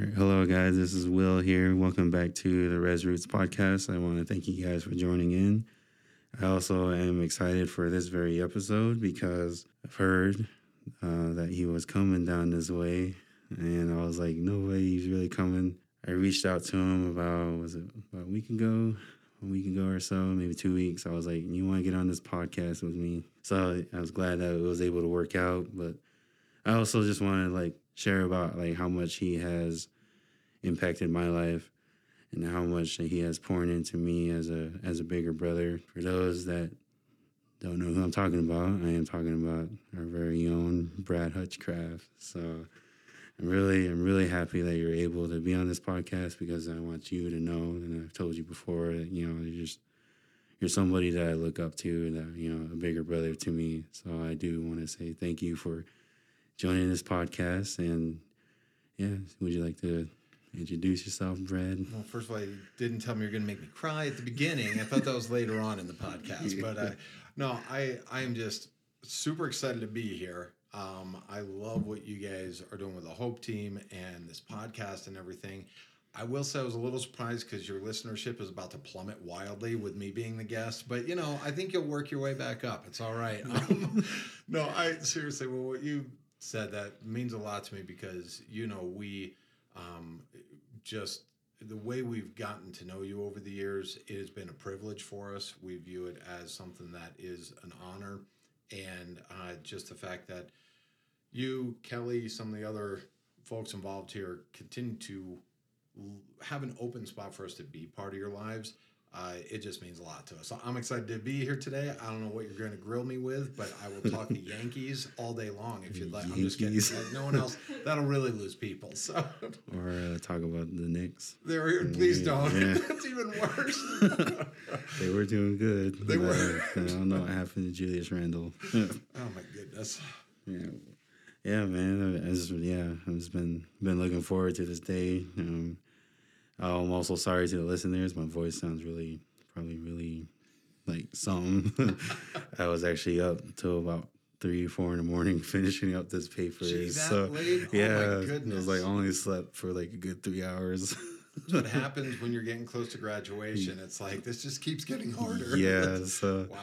Hello, guys. This is Will here. Welcome back to the Res Roots podcast. I want to thank you guys for joining in. I also am excited for this very episode because I've heard uh, that he was coming down this way, and I was like, no way, he's really coming. I reached out to him about was it about a week ago, a week ago or so, maybe two weeks. I was like, you want to get on this podcast with me? So I was glad that it was able to work out, but I also just wanted like share about like how much he has impacted my life and how much he has poured into me as a as a bigger brother. For those that don't know who I'm talking about, I am talking about our very own Brad Hutchcraft. So I'm really I'm really happy that you're able to be on this podcast because I want you to know, and I've told you before that you know you're just you're somebody that I look up to, that you know a bigger brother to me. So I do want to say thank you for joining this podcast, and yeah, would you like to introduce yourself, Brad? Well, first of all, you didn't tell me you're going to make me cry at the beginning. I thought that was later on in the podcast, but uh, no, I I am just super excited to be here. Um, I love what you guys are doing with the Hope Team and this podcast and everything. I will say I was a little surprised because your listenership is about to plummet wildly with me being the guest, but you know I think you'll work your way back up. It's all right. Um, no, I seriously. Well, what you said that means a lot to me because you know we um, just the way we've gotten to know you over the years, it has been a privilege for us. We view it as something that is an honor, and uh, just the fact that you, Kelly, some of the other folks involved here continue to have an open spot for us to be part of your lives. Uh, it just means a lot to us. So I'm excited to be here today. I don't know what you're going to grill me with, but I will talk the Yankees all day long if you'd like. I'm just kidding. No one else. That'll really lose people. So Or uh, talk about the Knicks? there, please don't. Yeah. That's even worse. They were doing good. They were. uh, I don't know what happened to Julius Randle. oh my goodness. yeah, man. I just, yeah, I've just been been looking forward to this day. Um, Oh, I'm also sorry to the listeners. My voice sounds really, probably really like something. I was actually up till about three, four in the morning finishing up this paper. Gee, so late? Oh my yeah, it was like only slept for like a good three hours. What happens when you're getting close to graduation. It's like this just keeps getting harder. yeah, so Wow.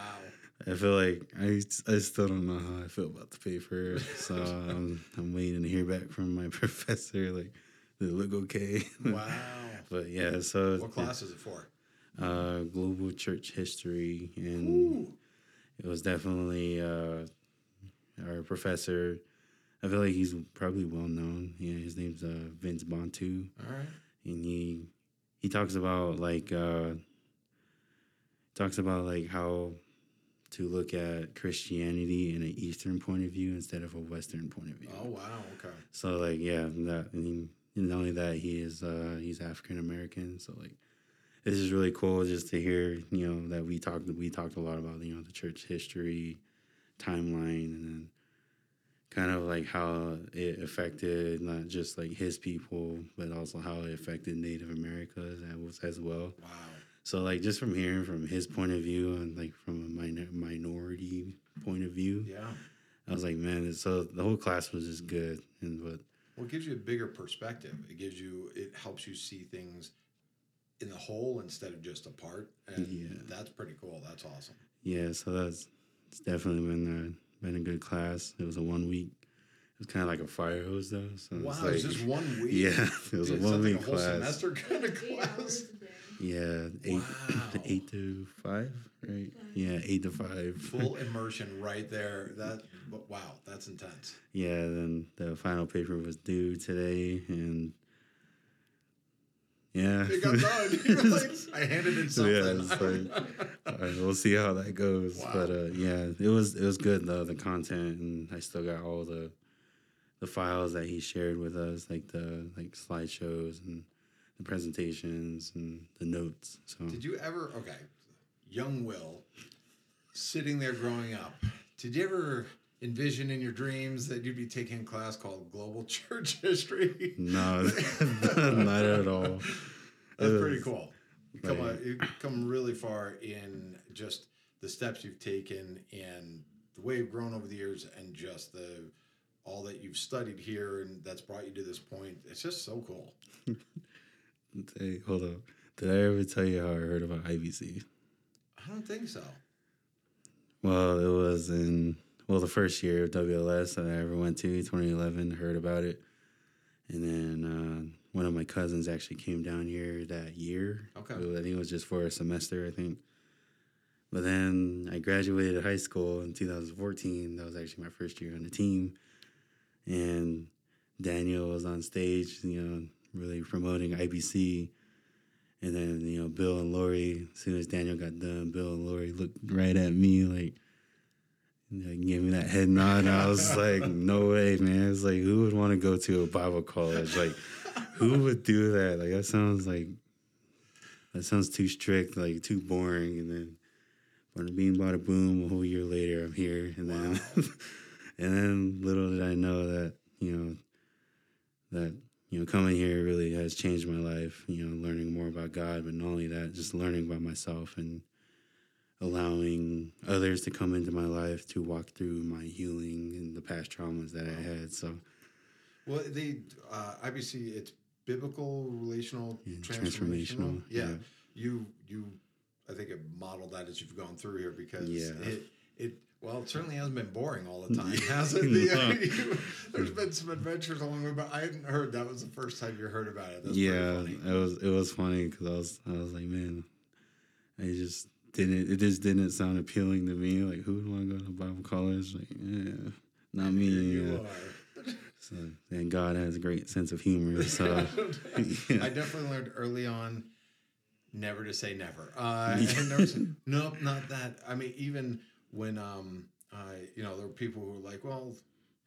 I feel like I, I still don't know how I feel about the paper. So I'm, I'm waiting to hear back from my professor. Like, it look okay? Wow. but yeah, so What class is it for? uh, global church history, and Ooh. it was definitely uh, our professor. I feel like he's probably well known. Yeah, his name's uh, Vince Bantu, All right. and he he talks about like uh, talks about like how to look at Christianity in an Eastern point of view instead of a Western point of view. Oh wow. Okay. So like yeah, that and he, and not that he is uh, he's African American. So like this is really cool just to hear you know that we talked we talked a lot about you know the church history timeline and then kind of like how it affected not just like his people but also how it affected Native Americans as, as well. Wow. So like just from hearing from his point of view and like from a minor, minority point of view, Yeah. I was like, man, so the whole class was just good. And but Well, it gives you a bigger perspective. It gives you. It helps you see things in the whole instead of just a part, and Yeah. that's pretty cool. That's awesome. yeah, so that's it's definitely been a, been a good class. It was a one week. It was kind of like a fire hose though. So Wow. it's It's like, just one week. yeah, it was Dude, a one something week a whole class. semester kind of Eight class. Hours a day. Yeah, eight Wow. eight to five, right? Yeah, eight to five. Full immersion right there. That. Wow, that's intense. yeah, then the final paper was due today, and yeah, It got done. You're like, I handed in something. Yeah, like, all right, we'll see how that goes. Wow. But uh, yeah, it was it was good though the content, and I still got all the the files that he shared with us, like the like slideshows and the presentations and the notes. So Did you ever? Okay, young Will, sitting there growing up. Did you ever envision in your dreams that you'd be taking a class called Global Church History? no, not at all. That's It pretty cool. You come, like- a, you come really far in just the steps you've taken and the way you've grown over the years, and just the all that you've studied here and that's brought you to this point. It's just so cool. Hey, hold up. Did I ever tell you how I heard about IBC? I don't think so. Well, it was in well the first year of WLS that I ever went to, 2011. Heard about it, and then uh, one of my cousins actually came down here that year. Okay. I think it was just for a semester, I think. But then I graduated high school in 2014. That was actually my first year on the team, and Daniel was on stage, you know, really promoting IBC. And then, you know, Bill and Lori, as soon as Daniel got done, Bill and Lori looked right at me like, like gave me that head nod. And I was like, no way, man. It's like, who would want to go to a Bible college? Like, who would do that? Like, that sounds like, that sounds too strict, like too boring. And then, bada bing, bada boom, a whole year later, I'm here. And then, Wow. and then little did I know that, you know, that you know coming here really has changed my life you know learning more about god but not only that just learning about myself and allowing others to come into my life to walk through my healing and the past traumas that i had so Well, the uh, IBC, it's biblical, relational, Yeah, transformational. transformational, Yeah. yeah. you you, I think have modeled that as you've gone through here because Yeah. it it well, it certainly hasn't been boring all the time, has it? The- there's been some adventures along the way, but I hadn't heard that was the first time you heard about it. That's yeah funny. it was it was funny because i was i was like man i just didn't it just didn't sound appealing to me like who would want to go to bible college like yeah not me you yeah. are. so and god has a great sense of humor so yeah. I definitely learned early on never to say never. Uh, never say, nope, not that. I mean, even when um, I, you know, there were people who were like, "Well,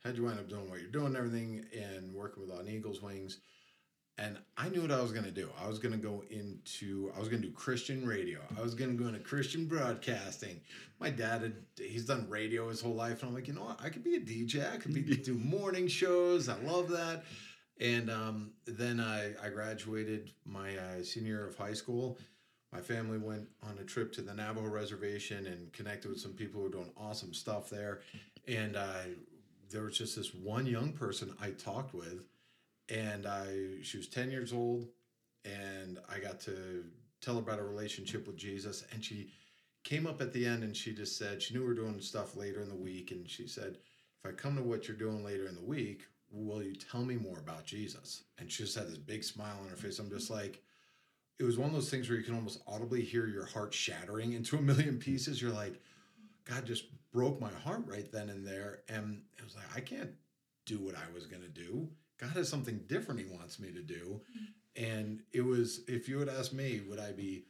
how'd you wind up doing what you're doing and everything and working with On Eagles Wings?" And I knew what I was going to do. I was going to go into, I was to do Christian radio. I was going to go into Christian broadcasting. My dad had, he's done radio his whole life. And I'm like, you know what? I could be a DJ. I could be do morning shows. I love that. And um, then I, I graduated my uh, senior year of high school. My family went on a trip to the Navajo reservation and connected with some people who are doing awesome stuff there. And I, there was just this one young person I talked with, and I she was ten years old, and I got to tell her about a relationship with Jesus, and she came up at the end and she just said she knew we were doing stuff later in the week, and she said, "If I come to what you're doing later in the week, will you tell me more about Jesus?" And she just had this big smile on her face. I'm just like, it was one of those things where you can almost audibly hear your heart shattering into a million pieces. You're like, God just broke my heart right then and there. And it was like, I can't do what I was going to do. God has something different He wants me to do. And it was, if you had asked me, would I be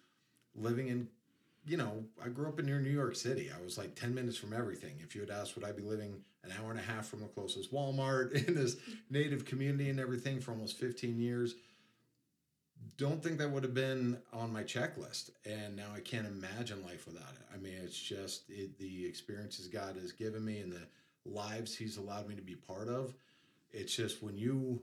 living in, you know, I grew up in near New York City. I was like 10 minutes from everything. If you had asked, would I be living an hour and a half from the closest Walmart in this native community and everything for almost 15 years? Don't think that would have been on my checklist and now i can't imagine life without it. I mean it's just it, the experiences god has given me and the lives he's allowed me to be part of it's just when you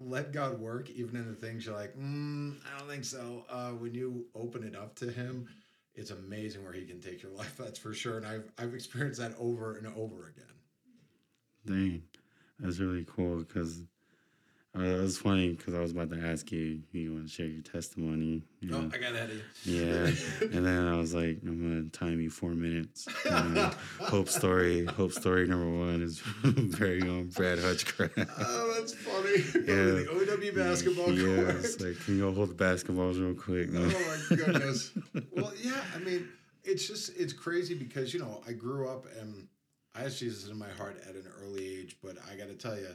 let god work even in the things you're like mm, i don't think so uh, when you open it up to him it's amazing where he can take your life that's for sure and i've, I've experienced that over and over again. Dang, that's really cool because uh, it was funny because I was about to ask you if you want to share your testimony. You know? oh i got you Yeah, and then I was like, I'm gonna time you four minutes. Hope story, Hope story number one is very own Brad Hutchcraft. oh that's funny Yeah. the ow basketball yeah, court it's like, can you go hold the basketballs real quick? oh my goodness. well, yeah, I mean, it's just it's crazy because you know I grew up and I asked Jesus in my heart at an early age, but I got to tell you,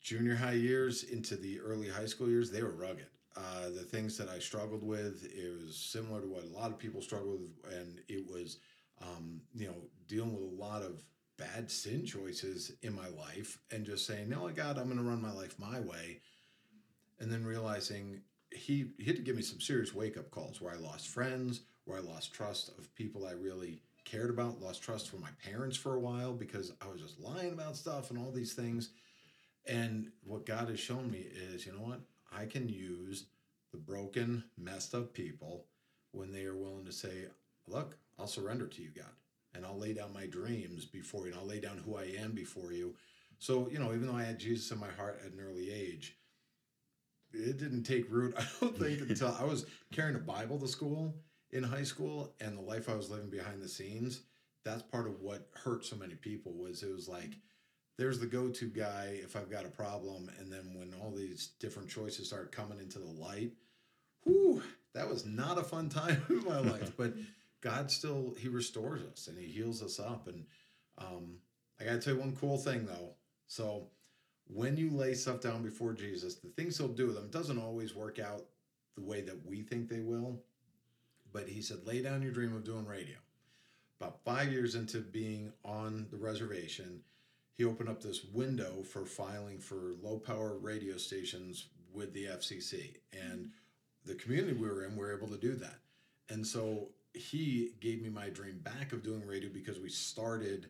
junior high years into the early high school years, they were rugged. Uh, the things that I struggled with, it was similar to what a lot of people struggle with, and it was, um, you know, dealing with a lot of bad sin choices in my life, and just saying, "No, God, I'm going to run my life my way," and then realizing he he had to give me some serious wake up calls where I lost friends, where I lost trust of people I really cared about, lost trust from my parents for a while because I was just lying about stuff and all these things. And what God has shown me is, you know what? I can use the broken, messed up people when they are willing to say, look, I'll surrender to you, God, and I'll lay down my dreams before you, and I'll lay down who I am before you. So, you know, even though I had Jesus in my heart at an early age, it didn't take root. I don't think until I was carrying a Bible to school in high school, and the life I was living behind the scenes. That's part of what hurt so many people. Was it was like there's the go-to guy if I've got a problem, and then when all these different choices start coming into the light, whew, that was not a fun time in my life. But God still He restores us and He heals us up. And um, I got to tell you one cool thing though. So when you lay stuff down before Jesus, the things He'll do with them doesn't always work out the way that we think they will. But He said, lay down your dream of doing radio. About five years into being on the reservation, he opened up this window for filing for low power radio stations with the FCC. And the community we were in, we were able to do that. And so he gave me my dream back of doing radio because we started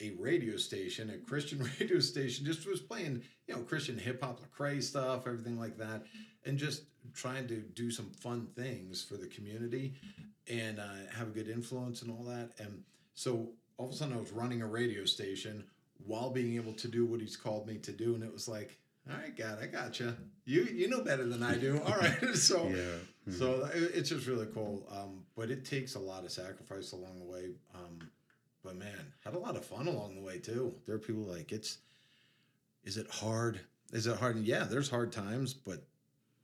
a radio station, a Christian radio station, just was playing, you know, Christian hip hop, Lecrae stuff, everything like that, and just trying to do some fun things for the community and uh, have a good influence and all that. And so all of a sudden, I was running a radio station while being able to do what he's called me to do, and it was like, all right, God, I got you. You you know better than I do. All right, so Yeah. so it's just really cool. Um, but it takes a lot of sacrifice along the way. Um, but man, had a lot of fun along the way too. There are people like it's. Is it hard? Is it hard? Yeah, there's hard times, but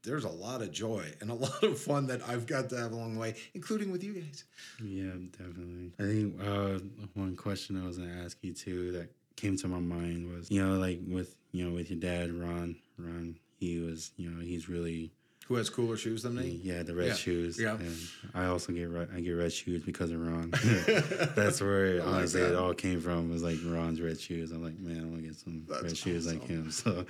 there's a lot of joy and a lot of fun that I've got to have along the way, including with you guys. Yeah, definitely. I think uh, one question I was gonna ask you too that came to my mind was, you know, like with you know with your dad, Ron. Ron, he was, you know, he's really Who has cooler shoes than me? yeah the red Yeah, shoes. yeah. And I also get red, I get red shoes because of Ron. That's where oh like honestly that. it all came from. Was like Ron's red shoes. I'm like, man, I want to get some That's red shoes like him. So.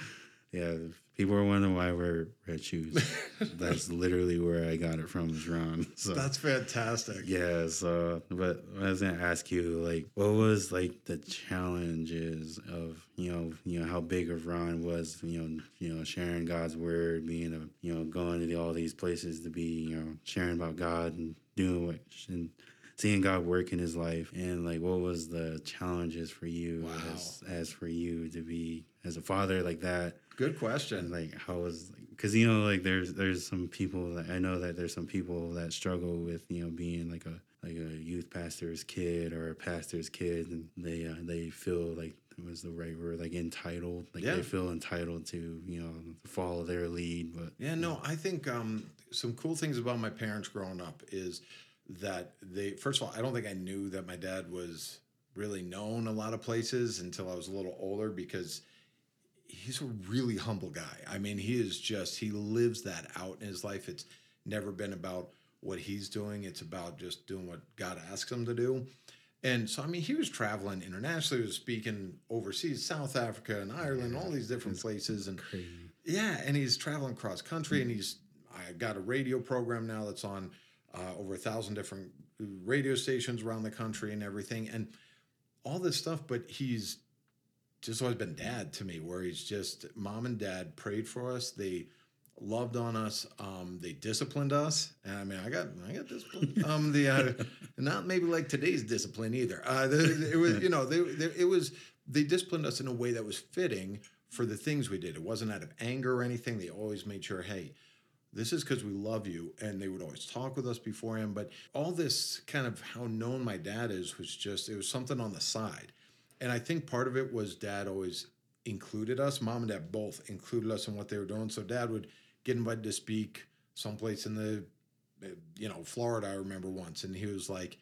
Yeah, people are wondering why I wear red shoes. That's literally where I got it from, is Ron. So That's fantastic. yeah, so but I was gonna ask you like what was like the challenges of you know you know how big of Ron was you know you know sharing God's word being a you know going to all these places to be you know sharing about God and doing what and seeing God work in his life and like what was the challenges for you Wow. as as for you to be as a father like that Good question. like how was because you know like there's there's some people that I know that there's some people that struggle with you know being like a like a youth pastor's kid or a pastor's kid and they uh, they feel like it was the right word like entitled like Yeah. they feel entitled to you know follow their lead but Yeah, no, I think um, some cool things about my parents growing up is that they, first of all, I don't think I knew that my dad was really known a lot of places until I was a little older because he's a really humble guy. I mean, he is just, he lives that out in his life. It's never been about what he's doing, it's about just doing what God asks him to do. And so, I mean, he was traveling internationally, he was speaking overseas, South Africa and Ireland, all these different places. And crazy yeah, and he's traveling cross country, and he's I got a radio program now that's on uh, over a thousand different radio stations around the country and everything, and all this stuff. But he's just always been dad to me, where he's just mom and dad prayed for us. They loved on us. Um, they disciplined us. And I mean, I got I got disciplined. um, the uh, not maybe like today's discipline either. Uh, the, it was you know they, they it was they disciplined us in a way that was fitting for the things we did. It wasn't out of anger or anything. They always made sure, hey, this is because we love you. And they would always talk with us beforehand. But all this kind of how known my dad is was just, it was something on the side. And I think part of it was dad always included us. Mom and dad both included us in what they were doing. So dad would get invited to speak someplace in the, eh, you know, Florida, I remember once. And he was like,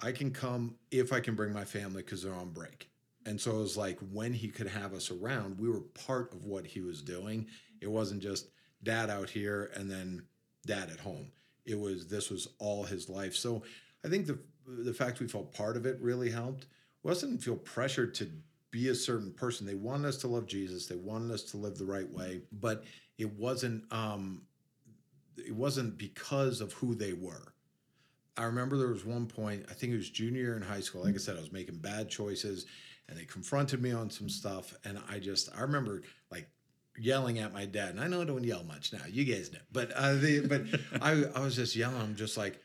I can come if I can bring my family because they're on break. And so it was like when he could have us around, we were part of what he was doing. It wasn't just dad out here and then dad at home. It was this was all his life. So I think the the fact we felt part of it really helped. We didn't feel pressured to be a certain person. They wanted us to love Jesus. They wanted us to live the right way, but it wasn't um it wasn't because of who they were. I remember there was one point, I think it was junior year in high school. Like I said, I was making bad choices and they confronted me on some stuff. And I just, I remember like yelling at my dad. And I know I don't yell much now. You guys know. But, uh, the, but I, I was just yelling. I'm just like,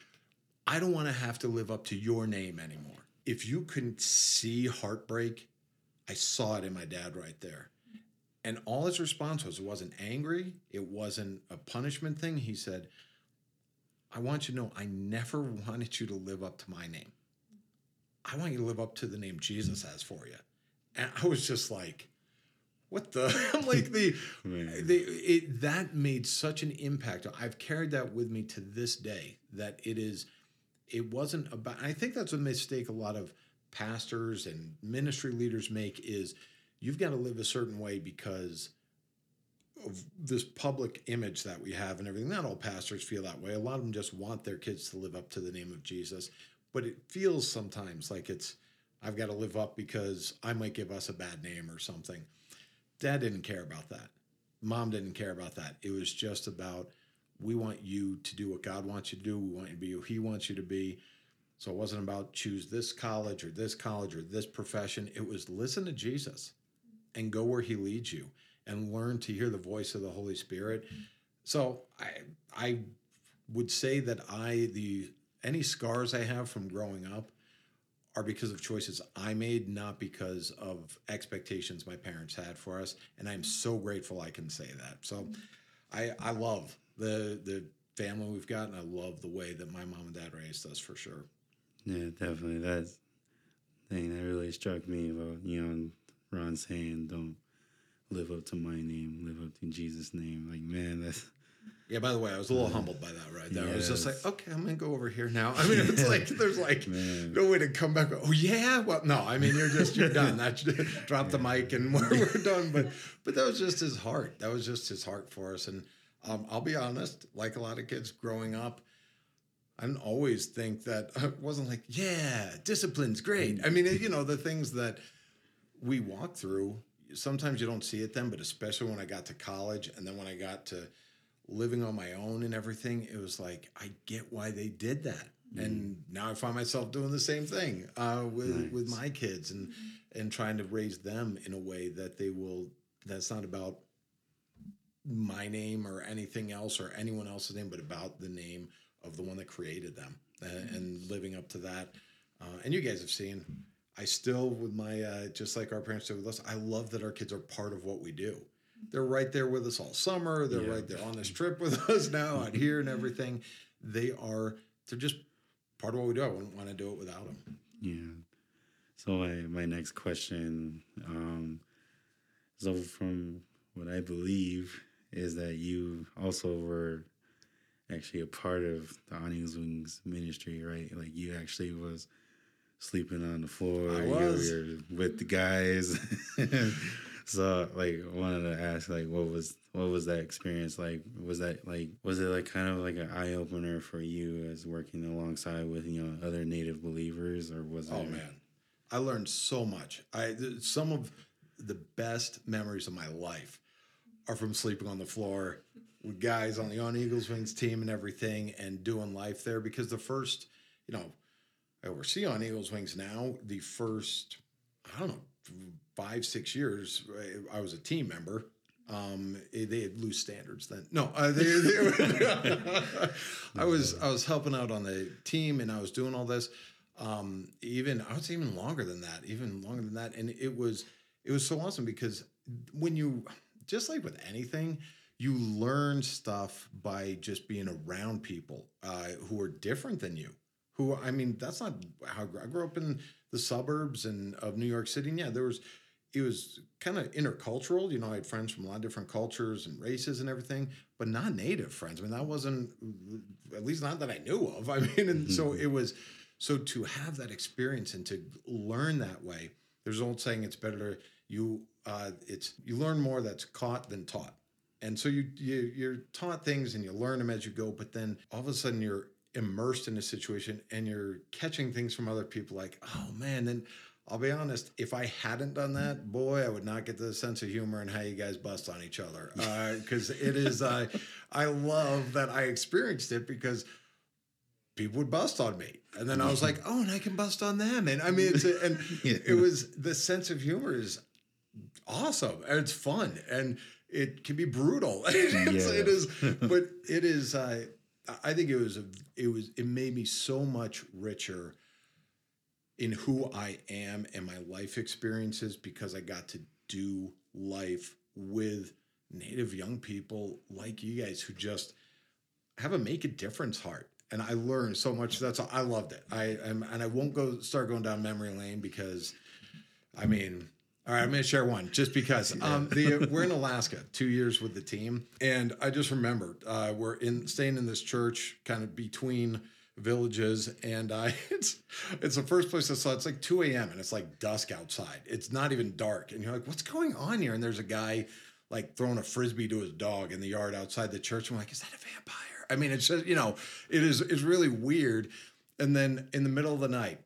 I don't want to have to live up to your name anymore. If you couldn't see heartbreak, I saw it in my dad right there. And all his response was, it wasn't angry, it wasn't a punishment thing. He said, I want you to know I never wanted you to live up to my name. I want you to live up to the name Jesus has for you. And I was just like, what the? I'm like the, the it, that made such an impact. I've carried that with me to this day. That it is, it wasn't about. I think that's a mistake a lot of pastors and ministry leaders make is you've got to live a certain way because of this public image that we have and everything. Not all pastors feel that way. A lot of them just want their kids to live up to the name of Jesus. But it feels sometimes like it's, I've got to live up because I might give us a bad name or something. Dad didn't care about that. Mom didn't care about that. It was just about, we want you to do what God wants you to do. We want you to be who He wants you to be. So it wasn't about choose this college or this college or this profession. It was listen to Jesus and go where he leads you and learn to hear the voice of the Holy Spirit. So I I would say that I the any scars I have from growing up are because of choices I made, not because of expectations my parents had for us. And I'm so grateful I can say that. So I I love the the family we've got and I love the way that my mom and dad raised us for sure. Yeah, definitely. That thing that really struck me about you know Ron saying, "Don't live up to my name, live up to Jesus' name." Like, man, that's Yeah, by the way, I was a little humbled by that right there. I was just like, okay, I'm gonna go over here now. I mean, it's like there's like Man. no way to come back. Oh yeah, well, no, I mean you're just you're done. That's drop the mic and we're, we're done. But but that was just his heart. That was just his heart for us. And um, I'll be honest, like a lot of kids growing up, I didn't always think that it wasn't like yeah, discipline's great. I mean, you know, the things that we walk through. Sometimes you don't see it then, but especially when I got to college and then when I got to living on my own and everything, it was like I get why they did that. And now I find myself doing the same thing uh, with with my kids and and trying to raise them in a way that they will. That's not about my name or anything else or anyone else's name, but about the name of the one that created them uh, and living up to that. Uh, and you guys have seen, I still, with my, uh, just like our parents did with us, I love that our kids are part of what we do. They're right there with us all summer. They're Yeah. right there on this trip with us now out here and everything. They are, they're just part of what we do. I wouldn't want to do it without them. yeah. So my my next question, um, so from what I believe is that you also were actually a part of the On Eagles Wings ministry, right? Like you actually was sleeping on the floor. I you was. were with the guys. so like wanted to ask like what was what was that experience like? Was that like was it like kind of like an eye opener for you as working alongside with, you know, other native believers or was Oh it man, I learned so much. I some of the best memories of my life are from sleeping on the floor with guys on the On Eagles Wings team and everything, and doing life there. Because the first, you know, I oversee On Eagles Wings now. The first, I don't know, five six years, I was a team member. Um, they had loose standards then. No, uh, they, they I was I was helping out on the team and I was doing all this. Um, even I was even longer than that, even longer than that, and it was it was so awesome because when you just like with anything, you learn stuff by just being around people uh, who are different than you. Who I mean, that's not how I grew- I grew up in the suburbs and of New York City. And yeah, there was it was kind of intercultural. You know, I had friends from a lot of different cultures and races and everything, but not native friends. I mean, that wasn't at least not that I knew of. I mean, and so it was so to have that experience and to learn that way. There's an old saying: it's better to you. Uh, it's you learn more that's caught than taught. And so you, you you're taught things and you learn them as you go, but then all of a sudden you're immersed in a situation and you're catching things from other people like, oh man, then I'll be honest, if I hadn't done that, boy, I would not get the sense of humor and how you guys bust on each other. Because it is, uh, I love that I experienced it because people would bust on me. And then I was like, oh, and I can bust on them. And I mean, it's, a, and it was, the sense of humor is awesome and it's fun and it can be brutal. It's- Yeah. is, but it is, uh, I think it was, a, it was, it made me so much richer in who I am and my life experiences because I got to do life with native young people like you guys who just have a make a difference heart and i learned so much that's all, i loved it i am and i won't go start going down memory lane because i mean all right i'm going to share one just because um the we're in alaska two years with the team and i just remember uh we're in staying in this church kind of between villages and I it's it's the first place I saw it's like 2 a.m. and it's like dusk outside. It's not even dark. And you're like, what's going on here? And there's a guy like throwing a frisbee to his dog in the yard outside the church. I'm like, is that a vampire? I mean, it's just, you know, it is it's really weird. And then in the middle of the night,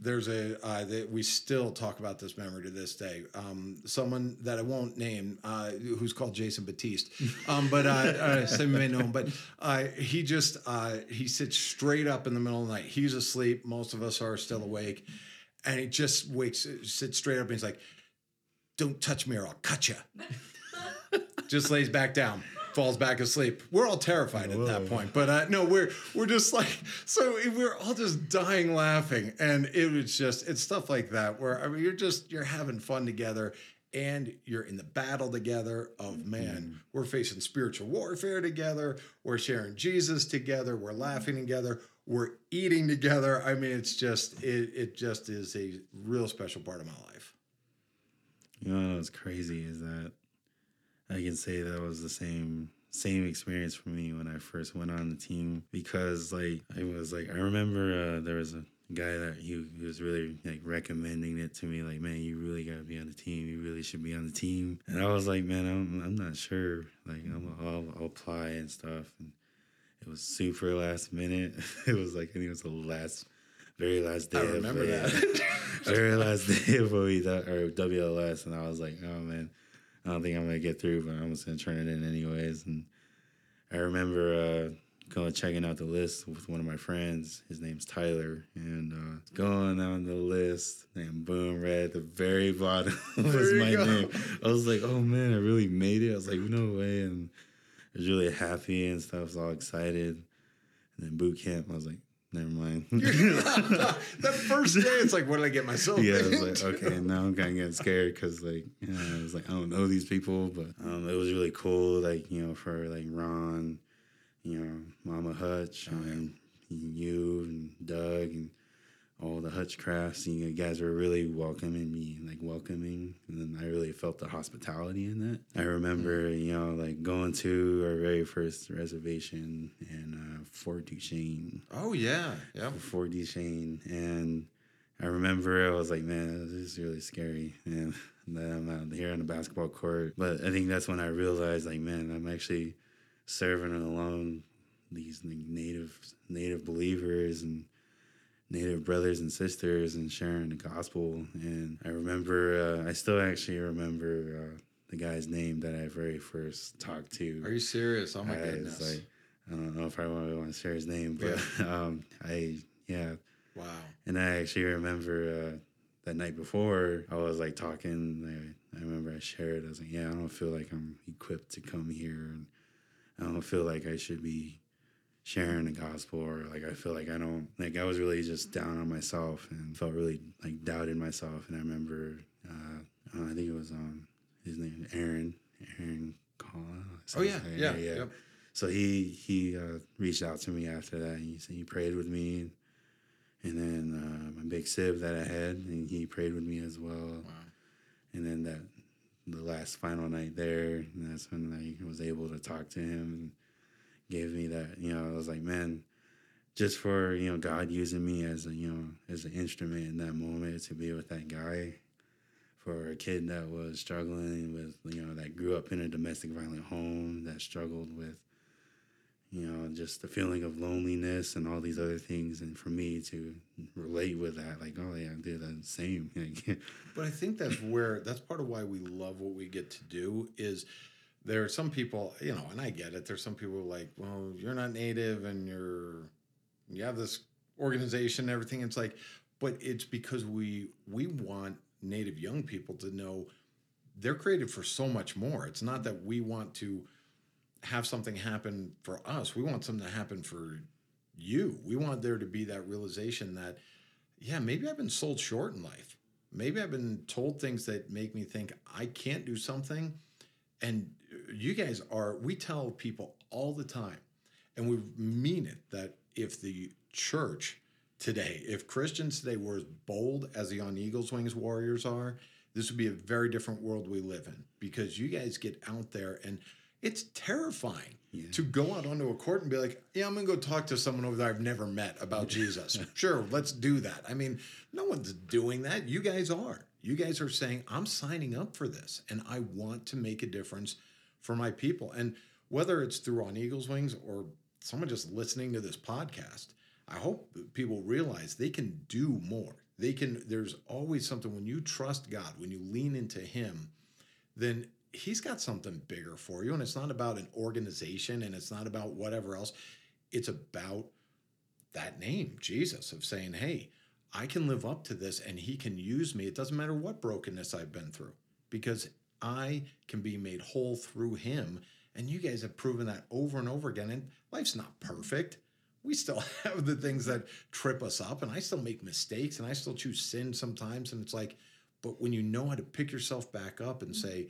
there's a uh, that we still talk about this memory to this day. Um, someone that I won't name, uh, who's called Jason Batiste, um, but uh, uh, some may know him. But uh, he just uh, he sits straight up in the middle of the night. He's asleep. Most of us are still awake, and he just wakes, sits straight up, and he's like, "Don't touch me, or I'll cut you." just lays back down falls back asleep. We're all terrified at that point, but uh, no, we're we're just like so we're all just dying laughing, and it was just it's stuff like that where I mean you're just you're having fun together. And you're in the battle together of man, we're facing spiritual warfare together. We're sharing Jesus together. We're laughing together. We're eating together. I mean, it's just it it just is a real special part of my life. You know what's crazy is that I can say that was the same same experience for me when I first went on the team because like I was like I remember uh, there was a guy that he, he was really like recommending it to me like man you really got to be on the team. You really should be on the team. And I was like man I'm I'm not sure. Like I'm, I'll, I'll apply and stuff. And it was super last minute. It was like I think it was the last very last day I remember of, that. very last day of OE or WLS and I was like oh man I don't think I'm gonna get through, but I'm just gonna turn it in anyways. And I remember uh, going checking out the list with one of my friends. His name's Tyler, and uh, going on the list, and boom, right at the very bottom was my go. name. I was like, oh man, I really made it. I was like, no way, and I was really happy and stuff. I was all excited. And then boot camp, I was like, never mind. that first day, it's like, what did I get myself? yeah, I was like, okay, now I'm kind of getting scared because, like, yeah, I was like, I don't know these people, but um, it was really cool, like, you know, for like Ron, you know, Mama Hutch, and you and Doug and all the Hutchcrafts. And you guys were really welcoming me, like welcoming, and then I really felt the hospitality in that. I remember, you know, like going to our very first reservation in uh, Fort Duchesne. Oh yeah, yeah. Fort Duchesne, and I remember I was like, man, this is really scary, and that I'm out here on the basketball court. But I think that's when I realized, like, man, I'm actually serving along these like, native native believers and native brothers and sisters and sharing the gospel. And I remember, uh, I still actually remember uh, the guy's name that I very first talked to. Are you serious? Oh my I goodness! like, I don't know if I want, want to share his name, but um, I yeah. wow. And I actually remember uh, that night before I was like talking. I, I remember I shared. I was like, yeah, I don't feel like I'm equipped to come here, and I don't feel like I should be sharing the gospel, or like I feel like I don't like. I was really just down on myself and felt really like doubted myself. And I remember, uh, I think it was um his name Aaron Aaron Collin. Oh yeah, yeah, Yep. So he he uh, reached out to me after that. And he said he prayed with me, and then uh, my big sib that I had, and he prayed with me as well. Wow. And then that the last final night there, and that's when I was able to talk to him and gave me that. You know, I was like, man, just for you know God using me as a you know as an instrument in that moment to be with that guy. For a kid that was struggling with, you know, that grew up in a domestic violent home, that struggled with you know, just the feeling of loneliness and all these other things. And for me to relate with that, like, oh, yeah, I did the same. But I think that's where that's part of why we love what we get to do is there are some people, you know, and I get it. There's some people like, well, you're not native and you're you have this organization and everything. It's like, but it's because we we want native young people to know they're created for so much more. It's not that we want to have something happen for us. We want something to happen for you. We want there to be that realization that, yeah, maybe I've been sold short in life. Maybe I've been told things that make me think I can't do something. And you guys are, we tell people all the time, and we mean it, that if the church today, if Christians today were as bold as the On Eagles Wings Warriors are, this would be a very different world we live in because you guys get out there and it's terrifying Yeah. to go out onto a court and be like, yeah, I'm going to go talk to someone over there I've never met about Jesus. sure, let's do that. I mean, no one's doing that. You guys are. You guys are saying, I'm signing up for this and I want to make a difference for my people. And whether it's through On Eagles Wings or someone just listening to this podcast, I hope people realize they can do more. They can, there's always something when you trust God, when you lean into Him, then He's got something bigger for you. And it's not about an organization and it's not about whatever else. It's about that name, Jesus, of saying, hey, I can live up to this and He can use me. It doesn't matter what brokenness I've been through because I can be made whole through Him. And you guys have proven that over and over again. And life's not perfect we still have the things that trip us up and I still make mistakes and I still choose sin sometimes and it's like but when you know how to pick yourself back up and mm-hmm. say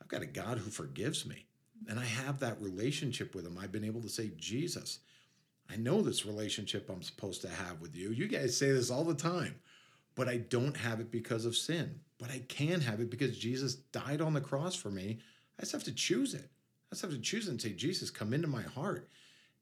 I've got a God who forgives me and I have that relationship with him I've been able to say Jesus I know this relationship I'm supposed to have with you you guys say this all the time but I don't have it because of sin but I can have it because Jesus died on the cross for me. I just have to choose it. I just have to choose it and say Jesus come into my heart.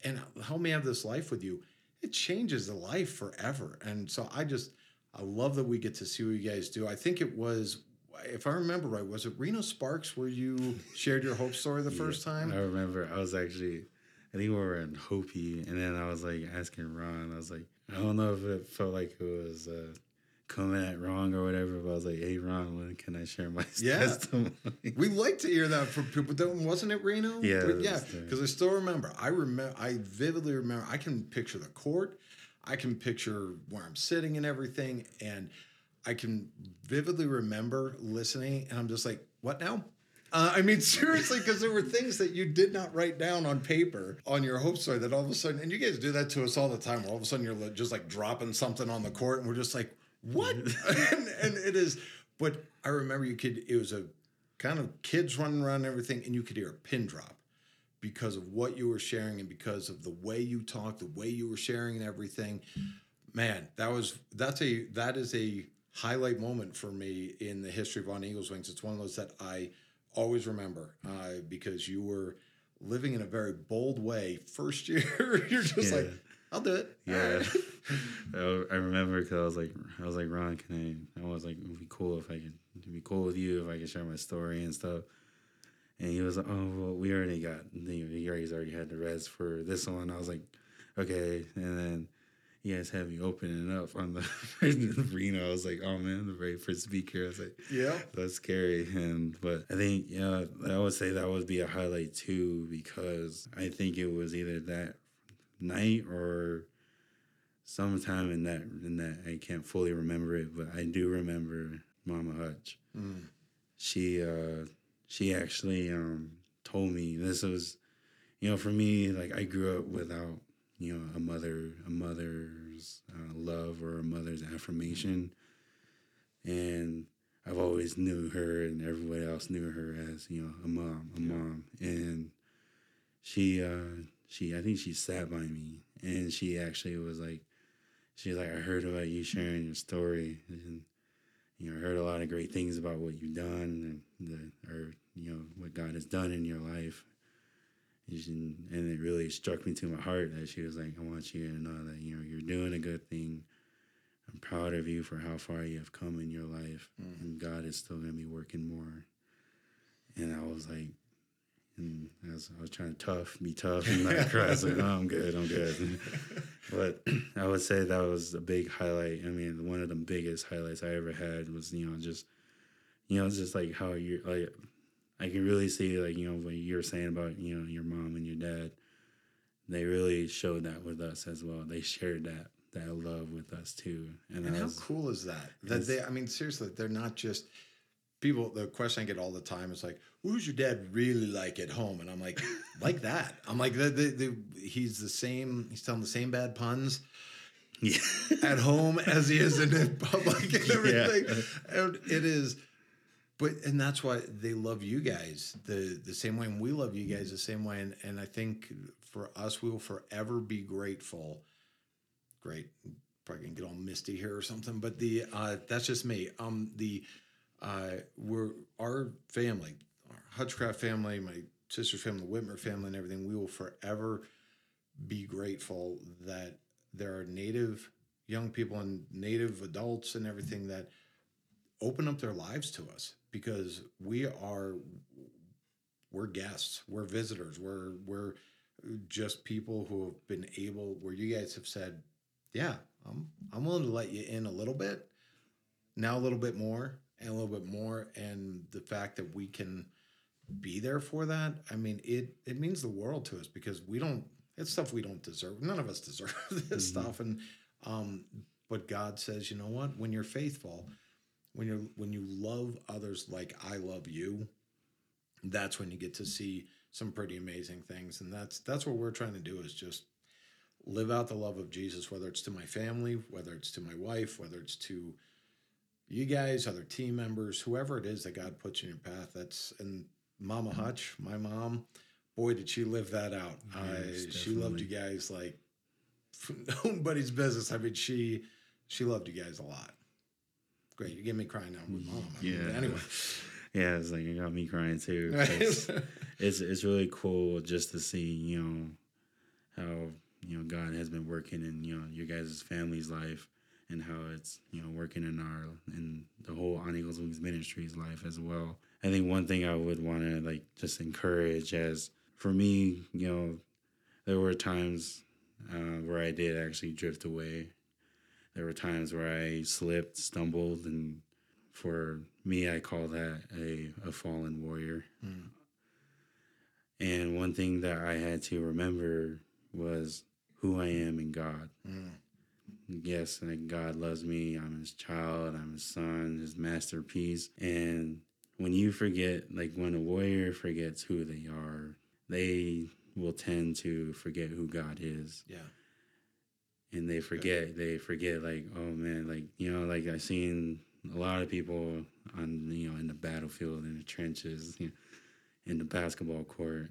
And help me have this life with you. It changes the life forever. And so i just i love that we get to see what you guys do. I think it was if i remember right was it reno sparks where you shared your hope story the first time? I remember. I was actually, I think we were in Hopi, and then I was like asking Ron. I was like, I don't know if it felt like it was uh, coming at wrong or whatever, but I was like, Hey Ron, when can I share my Yeah. testimony? we like to hear that from people don't wasn't it reno Yeah, But yeah because i still remember i remember i vividly remember i can picture the court i can picture where i'm sitting and everything and i can vividly remember listening and i'm just like what now uh, I mean, seriously, because there were things that you did not write down on paper on your hope story that all of a sudden, and you guys do that to us all the time. Where all of a sudden you're just like dropping something on the court, and we're just like, "What?" and, and it is. But I remember you could. It was a kind of kids running around and everything, and you could hear a pin drop because of what you were sharing and because of the way you talked, the way you were sharing and everything. Man, that was that's a that is a highlight moment for me in the history of On Eagles Wings. It's one of those that I always remember uh, because you were living in a very bold way. First year, you're just like, Yeah. I'll do it. Yeah, I I remember because I was like, I was like, Ron, can I? I was like, it'd be cool if I could. It'd be cool with you if I could share my story and stuff. And he was like, oh well, we already got. Know, guys already had the res for this one. I was like, okay. And then you guys had me opening up on the Reno. I was like, oh man, the very first speaker. I was like, Yeah. that's scary. And but I think yeah, I would say that would be a highlight too because I think it was either that night or sometime in that in that I can't fully remember it, but I do remember Mama Hutch. Mm. She uh she actually um told me this was you know for me like I grew up without you know a mother a mother's uh, love or a mother's affirmation and I've always knew her and everybody else knew her as you know a mom a mom and she uh she I think she sat by me and she actually was like she's like I heard about you sharing your story and you know I heard a lot of great things about what you've done and the or you know what God has done in your life. And she- and it really struck me to my heart that she was like I want you to know that you know you're doing a good thing. I'm proud of you for how far you have come in your life Mm. and God is still going to be working more. And I was like and I was, I was trying to tough, be tough, and not cry. I was like, "No, I'm good, I'm good." But I would say that was a big highlight. I mean, one of the biggest highlights I ever had was, you know, just, you know, just like how you're like, I can really see like you know what you were saying about you know your mom and your dad. They really showed that with us as well. They shared that that love with us too, and, And that how was, cool is that? That they, I mean, seriously, they're not just people. The question I get all the time is like, "Who's your dad really like at home?" And I'm like, "Like that." I'm like, the, the, the, "He's the same. He's telling the same bad puns yeah, at home as he is in public and Yeah. everything." And it is. but and that's why they love you guys the the same way and we love you guys the same way and and i think for us we will forever be grateful great probably gonna get all misty here or something but the uh that's just me um the uh we're our family our hutchcraft family my sister's family the whitmer family and everything we will forever be grateful that there are native young people and native adults and everything that open up their lives to us because we are we're guests we're visitors we're we're just people who have been able where you guys have said yeah i'm i'm willing to let you in a little bit now a little bit more and a little bit more and the fact that we can be there for that i mean it it means the world to us because we don't it's stuff we don't deserve. None of us deserve this Mhm. stuff. And um but god says you know what? When you're faithful when you're when you love others like i love you that's when you get to see some pretty amazing things. And that's that's what we're trying to do is just live out the love of jesus whether it's to my family whether it's to my wife whether it's to you guys other team members whoever it is that god puts in your path that's and mama mm-hmm. hutch my mom boy did she live that out. Yes, I, she loved you guys like nobody's business. I mean she she loved you guys a lot. Great you get me crying now with mom I Yeah. but anyway. Yeah, it's like it got me crying too. It's, it's it's really cool just to see, you know, how, you know, God has been working in, you know, your guys' family's life and how it's, you know, working in our in the whole On Eagles Wings Ministries life as well. I think one thing I would want to like just encourage as for me, you know, there were times uh, where I did actually drift away. There were times where I slipped, stumbled, and for me, I call that a, a fallen warrior. Mm. And one thing that I had to remember was who I am in God. Mm. Yes, like God loves me. I'm his child. I'm his son, his masterpiece. And when you forget, like when a warrior forgets who they are, they will tend to forget who God is. yeah and they forget they forget like oh man like you know like I've seen a lot of people on you know in the battlefield in the trenches you know, in the basketball court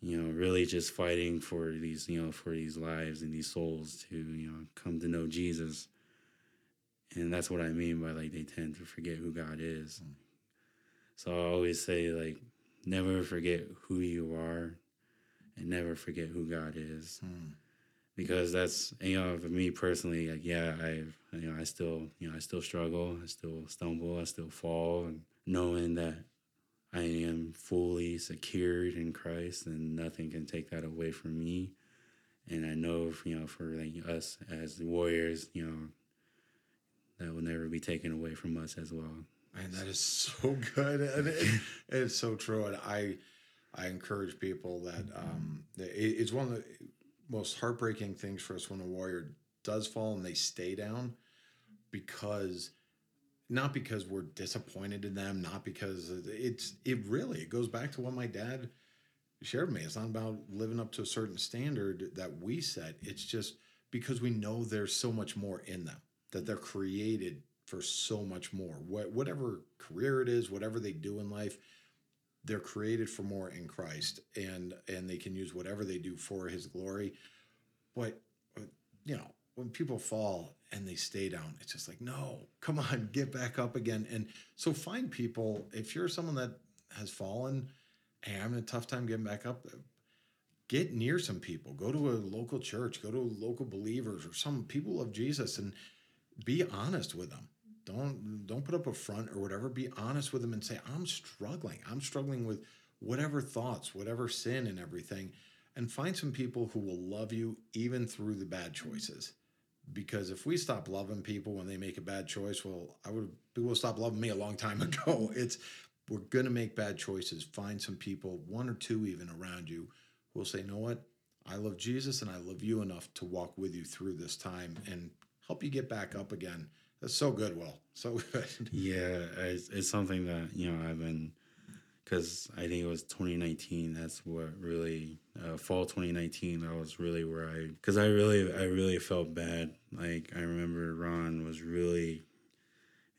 you know really just fighting for these you know for these lives and these souls to you know come to know jesus and that's what i mean by like they tend to forget who god is Mm. so i always say like never forget who you are and never forget who god is Mm. because that's you know for me personally like yeah i you know i still you know i still struggle i still stumble i still fall and knowing that i am fully secured in christ and nothing can take that away from me. And i know you know for like us as warriors you know that will never be taken away from us as well. Man, that is so good, and it, it's so true. And I, I encourage people that um, it, it's one of the most heartbreaking things for us when a warrior does fall and they stay down, because not because we're disappointed in them, not because it's it really it goes back to what my dad shared with me. It's not about living up to a certain standard that we set. It's just because we know there's so much more in them that they're created for so much more. What, whatever career it is, whatever they do in life, they're created for more in Christ, and and they can use whatever they do for His glory. But you know, when people fall and they stay down, it's just like, no, come on, get back up again. And so find people. If you're someone that has fallen and having a tough time getting back up, get near some people. Go to a local church. Go to local believers or some people of Jesus, and be honest with them. Don't don't put up a front or whatever. Be honest with them and say, I'm struggling. I'm struggling with whatever thoughts, whatever sin and everything. And find some people who will love you even through the bad choices. Because if we stop loving people when they make a bad choice, well, I would people stop loving me a long time ago. It's we're gonna make bad choices. Find some people, one or two even around you, who will say, you know what? I love Jesus and I love you enough to walk with you through this time and help you get back up again. That's so good, Will. So good. Yeah, it's, it's something that you know I've been because I think it was 2019. That's what really uh, fall 2019. That was really where I because I really I really felt bad. Like I remember Ron was really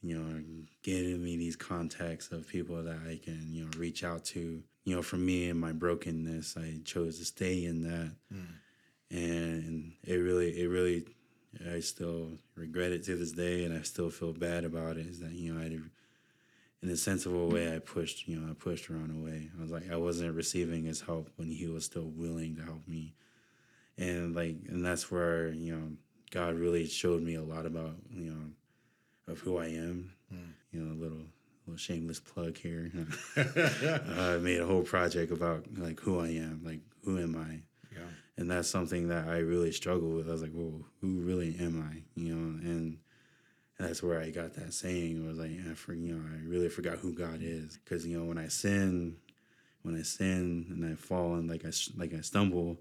you know, getting me these contacts of people that I can, you know, reach out to. You know, for me and my brokenness, I chose to stay in that. Mm. And it really, it really, I still regret it to this day and I still feel bad about it. Is that, you know, I, in a sensible way, I pushed, you know, I pushed Ron away. I was like, I wasn't receiving his help when he was still willing to help me. And like, and that's where, you know, God really showed me a lot about, you know, of who I am. Mm. You know, a little little shameless plug here. I made a whole project about like who I am, like who am I? Yeah. And that's something that I really struggle with. I was like, well, who really am I? You know, and that's where I got that saying. It was like, yeah, for you know, I really forgot who God is because you know when I sin, when I sin and I fall and like I like I stumble,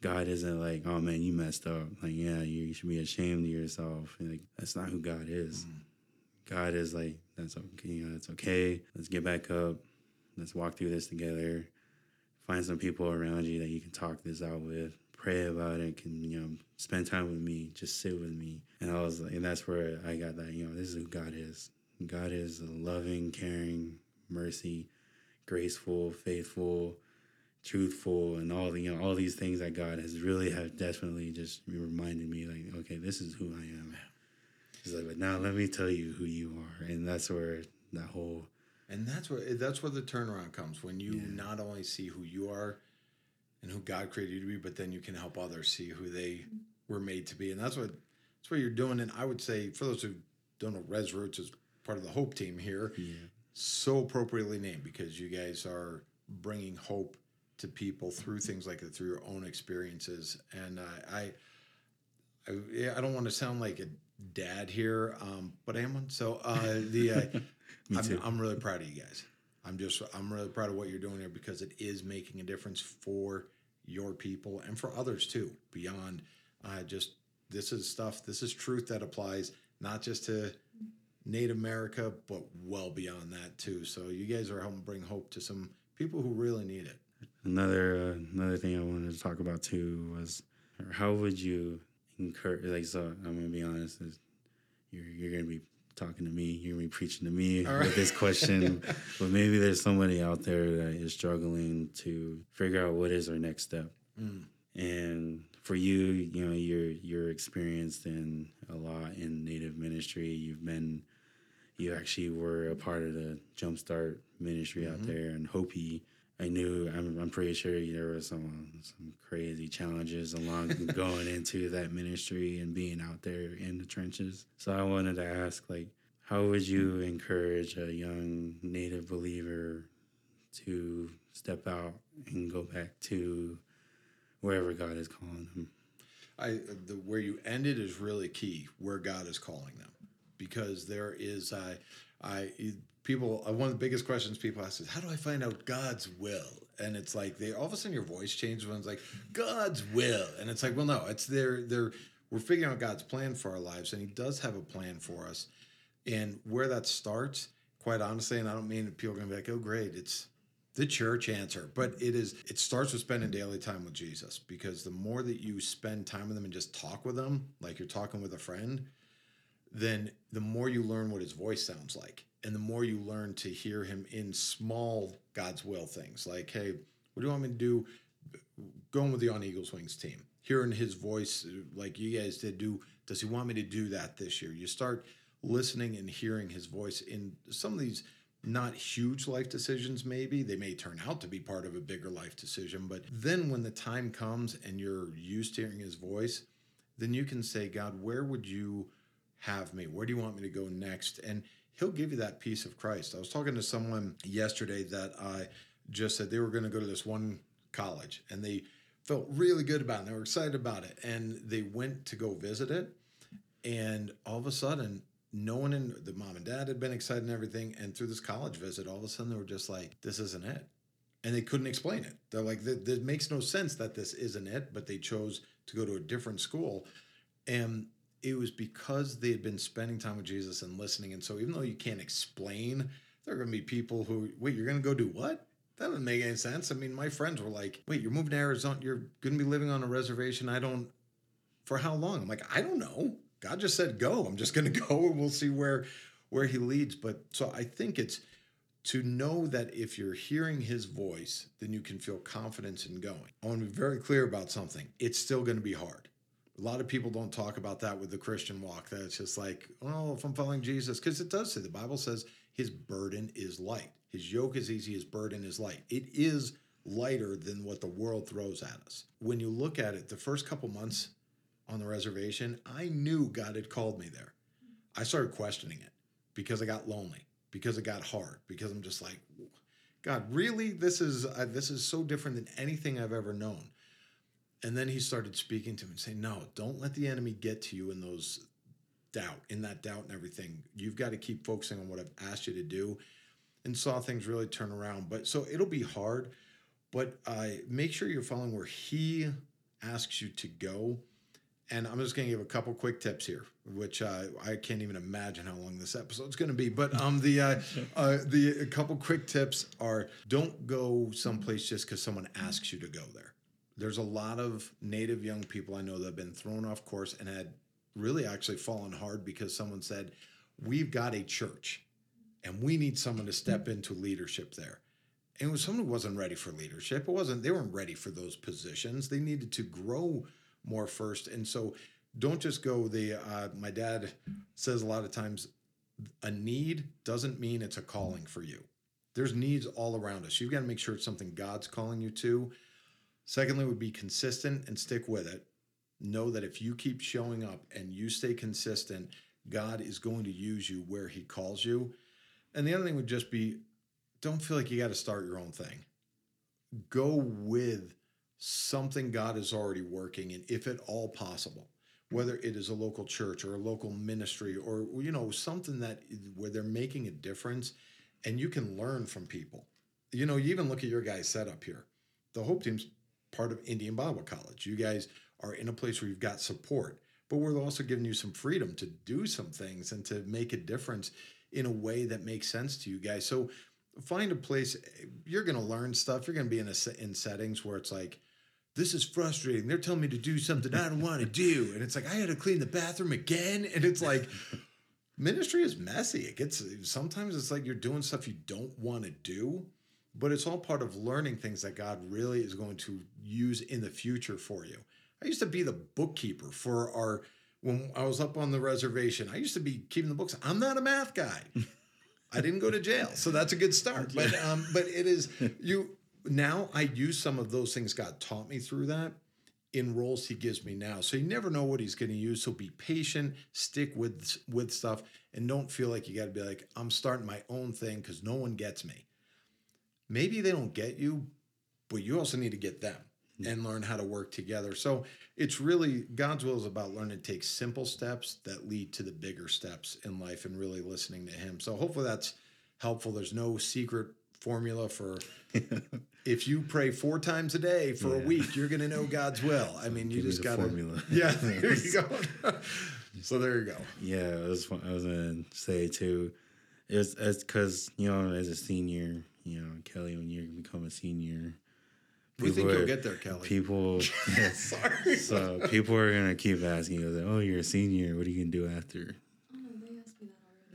God isn't like, oh man, you messed up. Like, yeah, you, should be ashamed of yourself. And like, that's not who God is. Mm. God is like, that's okay, you know, it's okay. Let's get back up. Let's walk through this together. Find some people around you that you can talk this out with. Pray about it. Can you know spend time with me? Just sit with me. And I was like, and that's where I got that. You know, this is who God is. God is a loving, caring, mercy, graceful, faithful, truthful, and all the you know all these things that God has really have definitely just reminded me like, okay, this is who I am. He's like, but now let me tell you who you are, and that's where that whole and that's where that's where the turnaround comes when you yeah. not only see who you are and who God created you to be, but then you can help others see who they were made to be, and that's what that's what you're doing. And I would say for those who don't know, Res Roots is part of the Hope team here. Yeah. So appropriately named because you guys are bringing hope to people through things like that, through your own experiences. And uh, I, I, I don't want to sound like a dad here, um, but I am one. So uh, the uh, I'm, I'm, really proud of you guys. I'm just I'm really proud of what you're doing here because it is making a difference for your people and for others too. Beyond uh, just this is stuff. This is truth that applies not just to Native America, but well beyond that too. So you guys are helping bring hope to some people who really need it. Another uh, another thing I wanted to talk about too was how would you encourage like so I'm gonna be honest is you're you're gonna be talking to me, you're preaching to me right. with this question. but maybe there's somebody out there that is struggling to figure out what is their next step. Mm. And for you, you know, you're you're experienced in a lot in native ministry. You've been you actually were a part of the Jumpstart ministry mm-hmm. out there and Hopi I knew I'm, I'm pretty sure there was some some crazy challenges along going into that ministry and being out there in the trenches. So I wanted to ask, like, how would you encourage a young Native believer to step out and go back to wherever God is calling them? I the where you ended is really key. Where God is calling them, because there is I I people uh, one of the biggest questions people ask is how do I find out God's will? And it's like they all of a sudden your voice changes when it's like God's will, and it's like well no, it's their their we're figuring out God's plan for our lives, and He does have a plan for us, and where that starts, quite honestly, and I don't mean that people are gonna be like oh great, it's the church answer but it is it starts with spending daily time with jesus because the more that you spend time with him and just talk with him like you're talking with a friend then the more you learn what his voice sounds like and the more you learn to hear him in small God's will things, like, hey, what do you want me to do? Going with the On Eagles Wings team, hearing his voice uh, like you guys did. Do does he want me to do that this year? You start listening and hearing his voice in some of these not huge life decisions maybe they may turn out to be part of a bigger life decision but then when the time comes and you're used to hearing his voice then you can say god where would you have me where do you want me to go next and he'll give you that peace of Christ. I was talking to someone yesterday that I just said they were going to go to this one college and they felt really good about it. They were excited about it. And they went to go visit it. And all of a sudden, no one in the mom and dad had been excited and everything. And through this college visit, all of a sudden they were just like, this isn't it. And they couldn't explain it. They're like, it makes no sense that this isn't it, but they chose to go to a different school. And it was because they had been spending time with Jesus and listening. And so even though you can't explain, there are going to be people who, wait, you're going to go do what? That doesn't make any sense. I mean, my friends were like, wait, you're moving to Arizona. You're going to be living on a reservation. I don't, for how long? I'm like, I don't know. God just said go. I'm just going to go and we'll see where where he leads. But so I think it's to know that if you're hearing his voice, then you can feel confidence in going. I want to be very clear about something. It's still going to be hard. A lot of people don't talk about that with the Christian walk. That it's just like, oh, if I'm following Jesus, because it does say the Bible says his burden is light. His yoke is easy, his burden is light. It is lighter than what the world throws at us. When you look at it, the first couple months on the reservation, I knew God had called me there. I started questioning it because I got lonely, because it got hard, because I'm just like, God, really? This is uh, this is so different than anything I've ever known. And then he started speaking to me and saying, No, don't let the enemy get to you in those doubt, in that doubt and everything. You've got to keep focusing on what I've asked you to do and saw things really turn around. But so it'll be hard, but uh, make sure you're following where he asks you to go. And I'm just going to give a couple quick tips here, which uh, I can't even imagine how long this episode's going to be. But um, the uh, uh, the a couple quick tips are: don't go someplace just because someone asks you to go there. There's a lot of native young people I know that have been thrown off course and had really actually fallen hard because someone said, "We've got a church, and we need someone to step into leadership there." And was someone wasn't ready for leadership. It wasn't they weren't ready for those positions. They needed to grow more first. And so don't just go the uh, my dad says a lot of times a need doesn't mean it's a calling for you. There's needs all around us. You've got to make sure it's something God's calling you to. Secondly, would be consistent and stick with it. Know that if you keep showing up and you stay consistent, God is going to use you where He calls you. And the other thing would just be don't feel like you got to start your own thing. Go with something God is already working in, if at all possible, whether it is a local church or a local ministry or you know something that where they're making a difference, and you can learn from people. You know, you even look at your guys' setup here. The Hope Team's part of Indian Bible College. You guys are in a place where you've got support, but we're also giving you some freedom to do some things and to make a difference in a way that makes sense to you guys. So find a place you're going to learn stuff. You're going to be in a in settings where it's like this is frustrating. They're telling me to do something I don't want to do. And it's like, I got to clean the bathroom again. And it's like, ministry is messy. It gets, sometimes it's like you're doing stuff you don't want to do, but it's all part of learning things that God really is going to use in the future for you. I used to be the bookkeeper for our, when I was up on the reservation, I used to be keeping the books. I'm not a math guy. I didn't go to jail, so that's a good start. But um, but it is you now I use some of those things God taught me through that in roles he gives me now. So you never know what he's going to use. So be patient, stick with with stuff, and don't feel like you got to be like I'm starting my own thing because no one gets me. Maybe they don't get you, but you also need to get them and learn how to work together. So it's really God's will is about learning to take simple steps that lead to the bigger steps in life and really listening to Him. So hopefully that's helpful. There's no secret formula for if you pray four times a day for a week, you're going to know God's will. I mean, you Give just got to formula. Yeah, there you go. so there you go. Yeah, I was I was gonna say too. It's because you know as a senior, you know Kelly, when you become a senior, We think people you'll are- get there, Kelly. People, Sorry. so people are gonna keep asking you, like, "Oh, you're a senior. What are you gonna do after?" Oh they asked me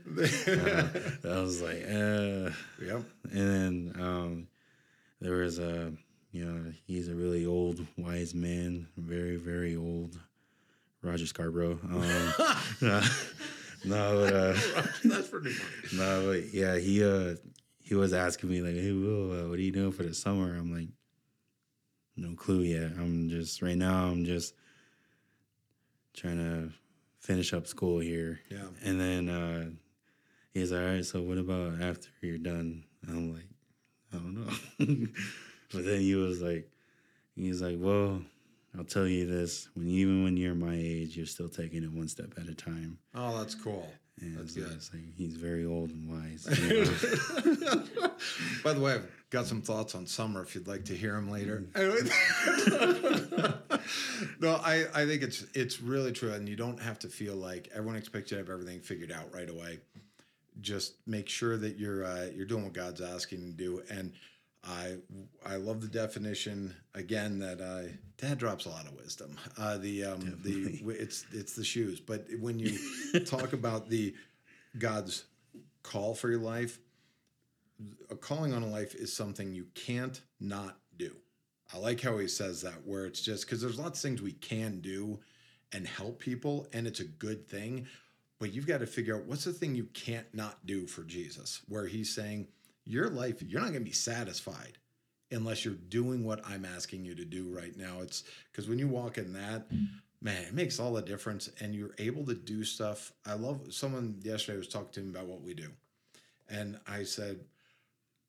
that already. I was like, uh. yep. And then um, there was a, you know, he's a really old, wise man, very, very old, Roger Scarborough. Um, no, no, but uh, That's pretty funny. no, but yeah, he uh, he was asking me like, "Hey, Will, uh, what are you doing for the summer?" I'm like, no clue yet. I'm just right now. I'm just trying to finish up school here. Yeah. And then uh, he's like, all right, so what about after you're done? I'm like, I don't know. but then he was like, he's like, well, I'll tell you this: when even when you're my age, you're still taking it one step at a time. Oh, that's cool. And That's good. it's like he's very old and wise. you know? By the way, I've got some thoughts on summer if you'd like to hear them later. no, I, I think it's it's really true, and you don't have to feel like everyone expects you to have everything figured out right away. Just make sure that you're uh, you're doing what God's asking you to do, and I I love the definition again that uh, Dad drops a lot of wisdom. Uh, the um, the it's it's the shoes, but when you talk about the God's call for your life, a calling on a life is something you can't not do. I like how he says that, where it's just because there's lots of things we can do and help people, and it's a good thing. But you've got to figure out what's the thing you can't not do for Jesus, where he's saying, Your life, you're not going to be satisfied unless you're doing what I'm asking you to do right now. It's because when you walk in that, man, it makes all the difference. And you're able to do stuff. I love someone yesterday was talking to me about what we do. And I said,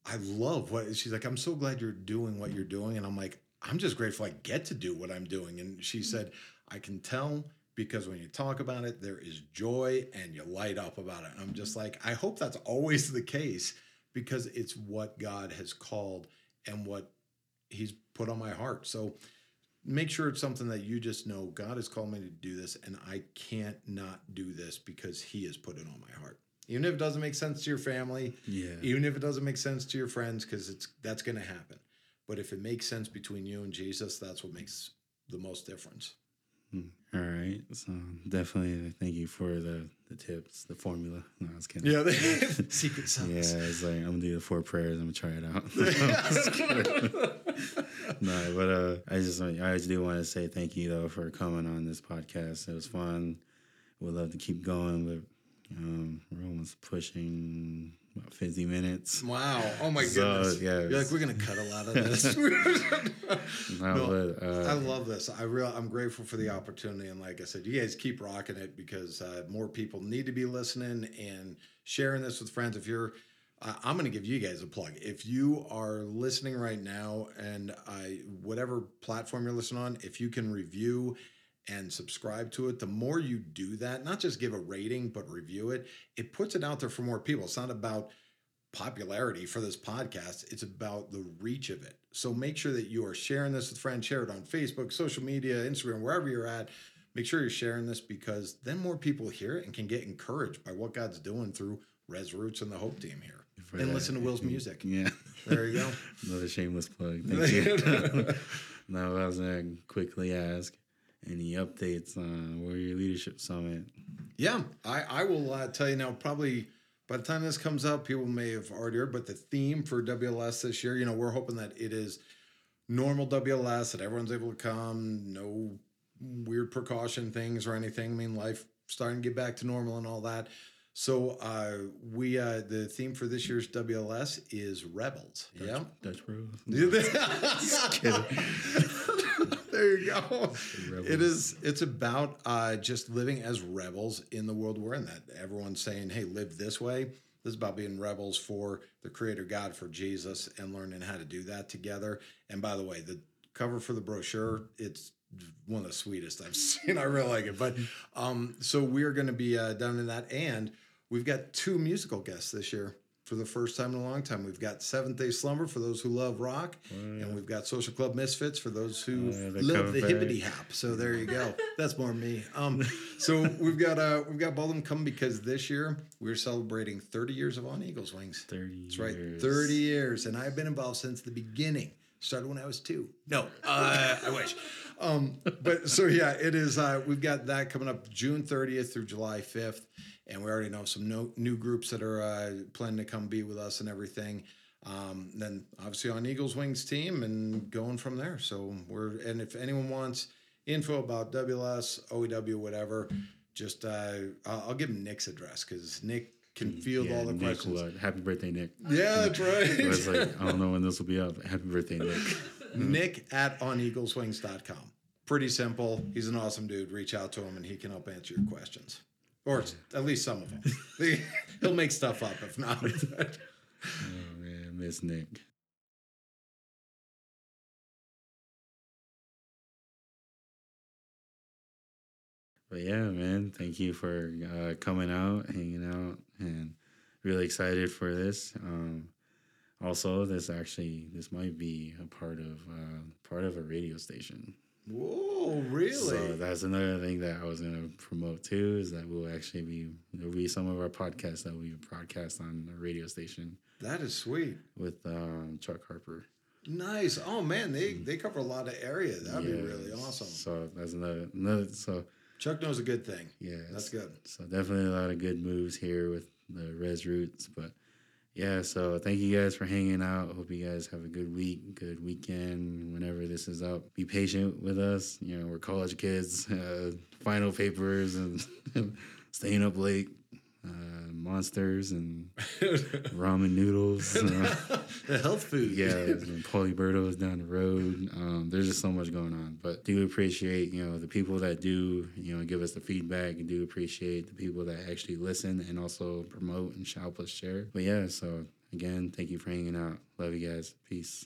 I love what she's like, I'm so glad you're doing what you're doing. And I'm like, I'm just grateful I get to do what I'm doing. And she mm-hmm. said, I can tell because when you talk about it, there is joy and you light up about it. And I'm just mm-hmm. like, I hope that's always the case because it's what God has called and what He's put on my heart. So make sure it's something that you just know God has called me to do this and I can't not do this because He has put it on my heart. Even if it doesn't make sense to your family, Yeah. even if it doesn't make sense to your friends, because it's that's going to happen. But if it makes sense between you and Jesus, that's what makes the most difference. All right. So definitely thank you for the the tips, the formula. No, I was kidding. Yeah, the secret sauce. Yeah, it's like I'm gonna do the four prayers. I'm gonna try it out. I'm just kidding. no, but uh, I just I just do want to say thank you though for coming on this podcast. It was fun. We'd love to keep going, but um, we're almost pushing about 50 minutes. Wow. Oh my So, goodness. yeah, You're like, we're gonna cut a lot of this. No, but, uh, I love this. I real I'm grateful for the opportunity. And like I said, you guys keep rocking it because uh, more people need to be listening and sharing this with friends. If you're I I'm going to give you guys a plug. If you are listening right now and I whatever platform you're listening on, if you can review and subscribe to it, the more you do that, not just give a rating, but review it, it puts it out there for more people. It's not about popularity for this podcast, it's about the reach of it. So make sure that you are sharing this with friends, share it on Facebook, social media, Instagram, wherever you're at. Make sure you're sharing this because then more people hear it and can get encouraged by what God's doing through Res Roots and the Hope Team here. for and that- listen to Will's music. Yeah. There you go. Another shameless plug. Thank you. now, I was going to quickly ask any updates on Warrior Leadership Summit? Yeah, I, I will uh, tell you now. Probably by the time this comes out, people may have already heard. But the theme for WLS this year, you know, we're hoping that it is normal WLS, that everyone's able to come, no weird precaution things or anything. I mean, life starting to get back to normal and all that. So uh, we uh, the theme for this year's WLS is rebels. Yeah. Dutch Bros? there you go. It is. It's about uh, just living as rebels in the world we're in. That everyone's saying, "Hey, live this way." This is about being rebels for the Creator God, for Jesus, and learning how to do that together. And by the way, the cover for the brochure, it's one of the sweetest I've seen. I really like it. But um, so we're going to be uh, down in that, and we've got two musical guests this year for the first time in a long time. We've got Seventh Day Slumber for those who love rock, and we've got Social Club Misfits for those who Oh, yeah, love the hippity hop. So there you go. That's more me. Um, so we've got uh, we've got both of them coming because this year we're celebrating 30 years of On Eagles Wings. 30 That's right, 30 years, and I've been involved since the beginning. Started when I was two. No, uh, I wish. Um, but so yeah, it is. Uh, we've got that coming up June 30th through July 5th, and we already know some no, new groups that are uh, planning to come be with us and everything. Um, then obviously on Eagles Wings team and going from there. So we're and if anyone wants info about WLS, OEW, whatever, just uh, I'll, give Nick's address because Nick can field Yeah, all the Nick, questions. what? Happy birthday, Nick. Yeah, that's right. I was like, I don't know when this will be up. Happy birthday, Nick. Nick at oneagleswings.com. Pretty simple. He's an awesome dude. Reach out to him and he can help answer your questions. Or at least some of them. He'll make stuff up if not. Oh, man, miss Nick. But yeah, man, thank you for uh, coming out, hanging out, and really excited for this. Um, also, this actually this might be a part of uh, part of a radio station. Whoa, really? So that's another thing that I was gonna promote too is that we'll actually be there'll be some of our podcasts that we broadcast on a radio station that is sweet. with um, Chuck Harper. Nice. Oh man, they they cover a lot of area. That'd be really awesome. So that's another another. So Chuck knows a good thing. yeah, That's good. So definitely a lot of good moves here with the Res Roots. But yeah, so thank you guys for hanging out. Hope you guys have a good week, good weekend. Whenever this is up, be patient with us. You know, we're college kids, uh, final papers, and staying up late. Uh, monsters and ramen noodles. Uh, the health food. yeah, and Paulie down the road. Um, there's just so much going on, but do appreciate you know the people that do you know give us the feedback, and do appreciate the people that actually listen and also promote and help us share. But yeah, so again, thank you for hanging out. Love you guys. Peace.